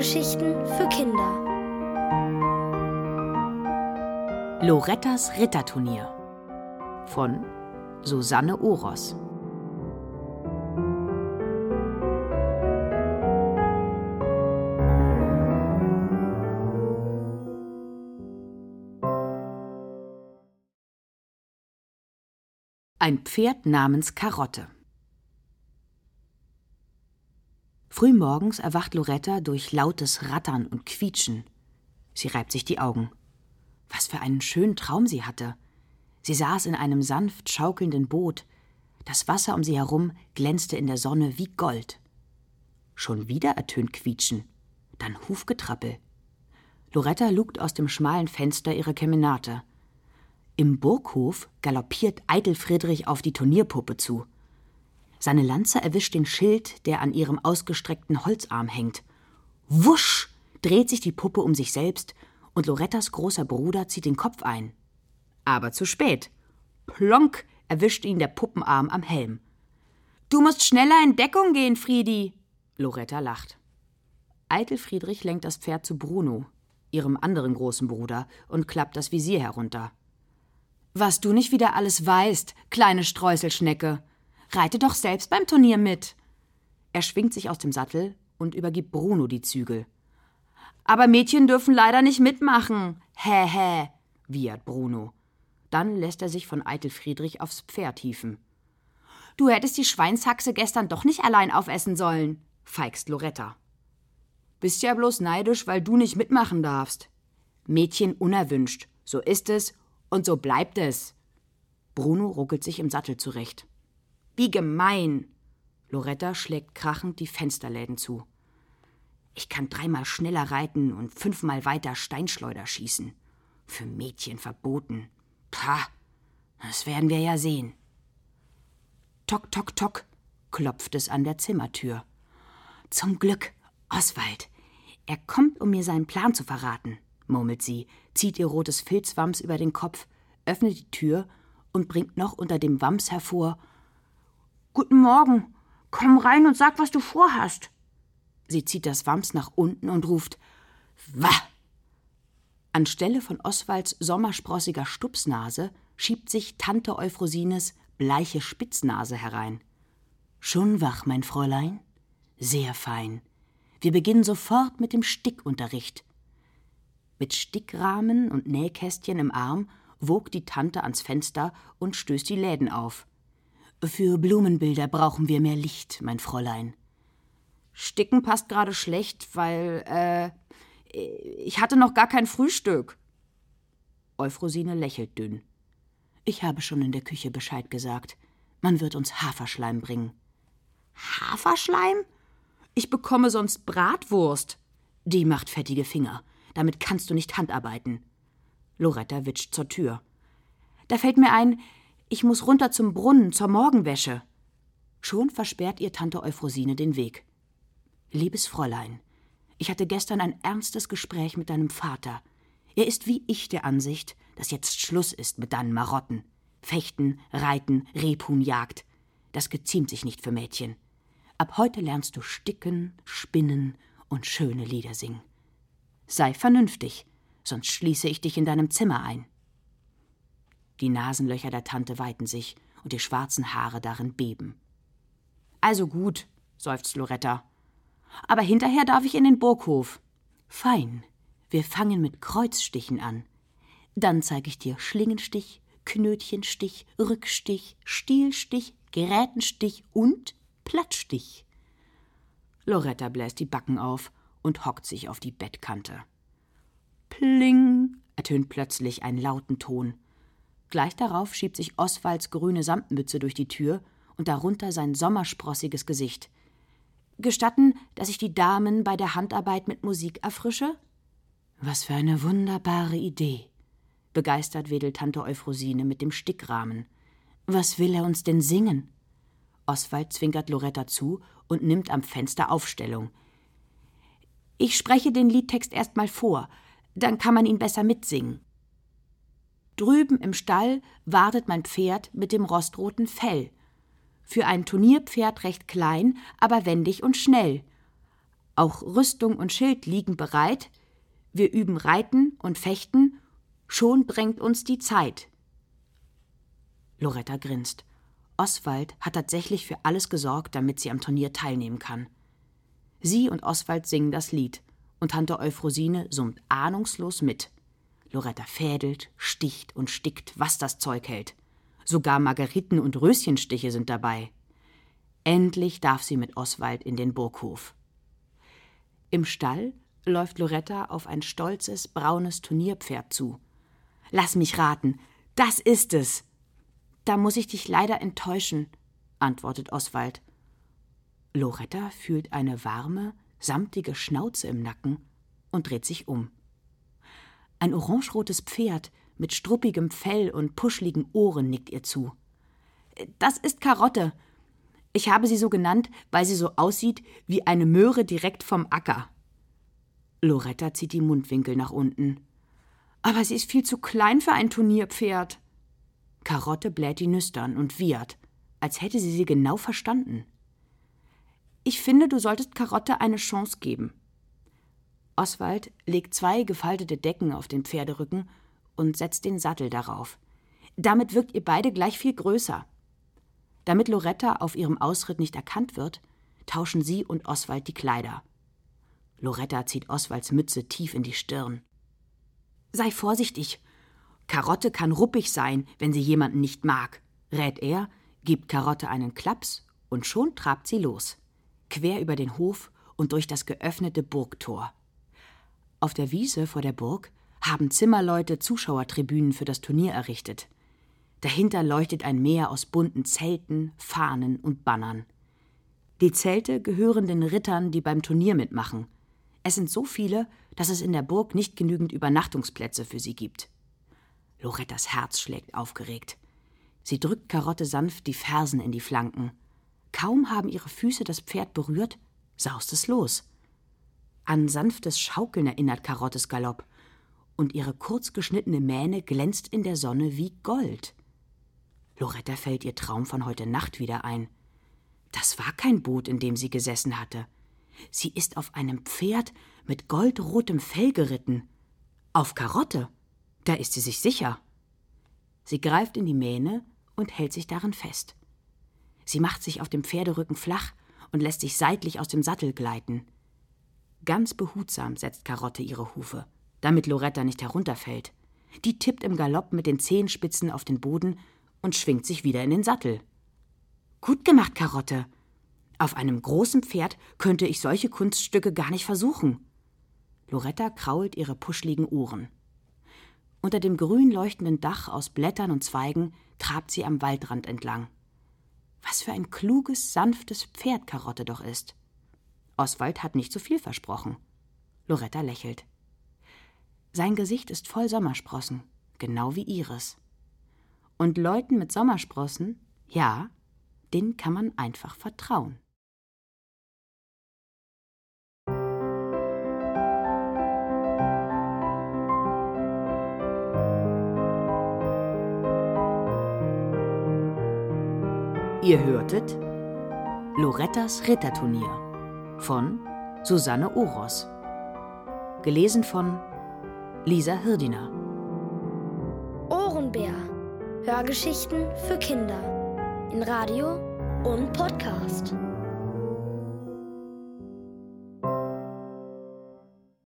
Hörgeschichten für Kinder. Lorettas Ritterturnier von Susanne Oros. Ein Pferd namens Karotte. Frühmorgens erwacht Loretta durch lautes Rattern und Quietschen. Sie reibt sich die Augen. Was für einen schönen Traum sie hatte. Sie saß in einem sanft schaukelnden Boot. Das Wasser um sie herum glänzte in der Sonne wie Gold. Schon wieder ertönt Quietschen, dann Hufgetrappel. Loretta lugt aus dem schmalen Fenster ihrer Kemenate. Im Burghof galoppiert Eitel Friedrich auf die Turnierpuppe zu. Seine Lanze erwischt den Schild, der an ihrem ausgestreckten Holzarm hängt. Wusch dreht sich die Puppe um sich selbst und Lorettas großer Bruder zieht den Kopf ein. Aber zu spät. Plonk erwischt ihn der Puppenarm am Helm. Du musst schneller in Deckung gehen, Friedi. Loretta lacht. Eitel Friedrich lenkt das Pferd zu Bruno, ihrem anderen großen Bruder, und klappt das Visier herunter. Was du nicht wieder alles weißt, kleine Streuselschnecke, Reite doch selbst beim Turnier mit. Er schwingt sich aus dem Sattel und übergibt Bruno die Zügel. Aber Mädchen dürfen leider nicht mitmachen. Hä, hä, wiehert Bruno. Dann lässt er sich von Eitel Friedrich aufs Pferd hieven. Du hättest die Schweinshaxe gestern doch nicht allein aufessen sollen, feigst Loretta. Bist ja bloß neidisch, weil du nicht mitmachen darfst. Mädchen unerwünscht. So ist es und so bleibt es. Bruno ruckelt sich im Sattel zurecht. Wie gemein! Loretta schlägt krachend die Fensterläden zu. Ich kann dreimal schneller reiten und fünfmal weiter Steinschleuder schießen. Für Mädchen verboten. Pah, das werden wir ja sehen. Tok, tok, tok, klopft es an der Zimmertür. Zum Glück, Oswald. Er kommt, um mir seinen Plan zu verraten, murmelt sie, zieht ihr rotes Filzwams über den Kopf, öffnet die Tür und bringt noch unter dem Wams hervor Guten Morgen. Komm rein und sag, was du vorhast. Sie zieht das Wams nach unten und ruft Wah! Anstelle von Oswalds sommersprossiger Stupsnase schiebt sich Tante Euphrosines bleiche Spitznase herein. Schon wach, mein Fräulein? Sehr fein. Wir beginnen sofort mit dem Stickunterricht. Mit Stickrahmen und Nähkästchen im Arm wog die Tante ans Fenster und stößt die Läden auf. Für Blumenbilder brauchen wir mehr Licht, mein Fräulein. Sticken passt gerade schlecht, weil, äh, ich hatte noch gar kein Frühstück. Euphrosine lächelt dünn. Ich habe schon in der Küche Bescheid gesagt. Man wird uns Haferschleim bringen. Haferschleim? Ich bekomme sonst Bratwurst. Die macht fettige Finger. Damit kannst du nicht handarbeiten. Loretta witscht zur Tür. Da fällt mir ein, ich muss runter zum Brunnen, zur Morgenwäsche. Schon versperrt ihr Tante Euphrosine den Weg. Liebes Fräulein, ich hatte gestern ein ernstes Gespräch mit deinem Vater. Er ist wie ich der Ansicht, dass jetzt Schluss ist mit deinen Marotten. Fechten, Reiten, Rebhuhnjagd. Das geziemt sich nicht für Mädchen. Ab heute lernst du sticken, spinnen und schöne Lieder singen. Sei vernünftig, sonst schließe ich dich in deinem Zimmer ein. Die Nasenlöcher der Tante weiten sich und die schwarzen Haare darin beben. Also gut, seufzt Loretta. Aber hinterher darf ich in den Burghof. Fein. Wir fangen mit Kreuzstichen an. Dann zeige ich dir Schlingenstich, Knötchenstich, Rückstich, Stielstich, Gerätenstich und Plattstich. Loretta bläst die Backen auf und hockt sich auf die Bettkante. Pling ertönt plötzlich ein lauten Ton. Gleich darauf schiebt sich Oswalds grüne Samtmütze durch die Tür und darunter sein sommersprossiges Gesicht. Gestatten, dass ich die Damen bei der Handarbeit mit Musik erfrische? Was für eine wunderbare Idee. Begeistert wedelt Tante Euphrosine mit dem Stickrahmen. Was will er uns denn singen? Oswald zwinkert Loretta zu und nimmt am Fenster Aufstellung. Ich spreche den Liedtext erst mal vor, dann kann man ihn besser mitsingen. Drüben im Stall wartet mein Pferd mit dem rostroten Fell. Für ein Turnierpferd recht klein, aber wendig und schnell. Auch Rüstung und Schild liegen bereit. Wir üben Reiten und Fechten. Schon drängt uns die Zeit. Loretta grinst. Oswald hat tatsächlich für alles gesorgt, damit sie am Turnier teilnehmen kann. Sie und Oswald singen das Lied und Tante Euphrosine summt ahnungslos mit. Loretta fädelt, sticht und stickt, was das Zeug hält. Sogar Margeriten und Röschenstiche sind dabei. Endlich darf sie mit Oswald in den Burghof. Im Stall läuft Loretta auf ein stolzes, braunes Turnierpferd zu. Lass mich raten, das ist es. Da muss ich dich leider enttäuschen, antwortet Oswald. Loretta fühlt eine warme, samtige Schnauze im Nacken und dreht sich um. Ein orangerotes Pferd mit struppigem Fell und puschligen Ohren nickt ihr zu. Das ist Karotte. Ich habe sie so genannt, weil sie so aussieht wie eine Möhre direkt vom Acker. Loretta zieht die Mundwinkel nach unten. Aber sie ist viel zu klein für ein Turnierpferd. Karotte bläht die Nüstern und wiehert, als hätte sie sie genau verstanden. Ich finde, du solltest Karotte eine Chance geben. Oswald legt zwei gefaltete Decken auf den Pferderücken und setzt den Sattel darauf. Damit wirkt ihr beide gleich viel größer. Damit Loretta auf ihrem Ausritt nicht erkannt wird, tauschen sie und Oswald die Kleider. Loretta zieht Oswalds Mütze tief in die Stirn. Sei vorsichtig. Karotte kann ruppig sein, wenn sie jemanden nicht mag, rät er, gibt Karotte einen Klaps und schon trabt sie los quer über den Hof und durch das geöffnete Burgtor. Auf der Wiese vor der Burg haben Zimmerleute Zuschauertribünen für das Turnier errichtet. Dahinter leuchtet ein Meer aus bunten Zelten, Fahnen und Bannern. Die Zelte gehören den Rittern, die beim Turnier mitmachen. Es sind so viele, dass es in der Burg nicht genügend Übernachtungsplätze für sie gibt. Lorettas Herz schlägt aufgeregt. Sie drückt Karotte sanft die Fersen in die Flanken. Kaum haben ihre Füße das Pferd berührt, saust es los. An sanftes Schaukeln erinnert Karottes Galopp, und ihre kurz geschnittene Mähne glänzt in der Sonne wie Gold. Loretta fällt ihr Traum von heute Nacht wieder ein. Das war kein Boot, in dem sie gesessen hatte. Sie ist auf einem Pferd mit goldrotem Fell geritten. Auf Karotte. Da ist sie sich sicher. Sie greift in die Mähne und hält sich darin fest. Sie macht sich auf dem Pferderücken flach und lässt sich seitlich aus dem Sattel gleiten. Ganz behutsam setzt Karotte ihre Hufe, damit Loretta nicht herunterfällt. Die tippt im Galopp mit den Zehenspitzen auf den Boden und schwingt sich wieder in den Sattel. Gut gemacht, Karotte. Auf einem großen Pferd könnte ich solche Kunststücke gar nicht versuchen. Loretta krault ihre puschligen Ohren. Unter dem grün leuchtenden Dach aus Blättern und Zweigen trabt sie am Waldrand entlang. Was für ein kluges, sanftes Pferd Karotte doch ist. Oswald hat nicht zu viel versprochen. Loretta lächelt. Sein Gesicht ist voll Sommersprossen, genau wie ihres. Und Leuten mit Sommersprossen, ja, denen kann man einfach vertrauen. Ihr hörtet Lorettas Ritterturnier von Susanne Oros. Gelesen von Lisa Hirdiner. Ohrenbär. Hörgeschichten für Kinder. In Radio und Podcast.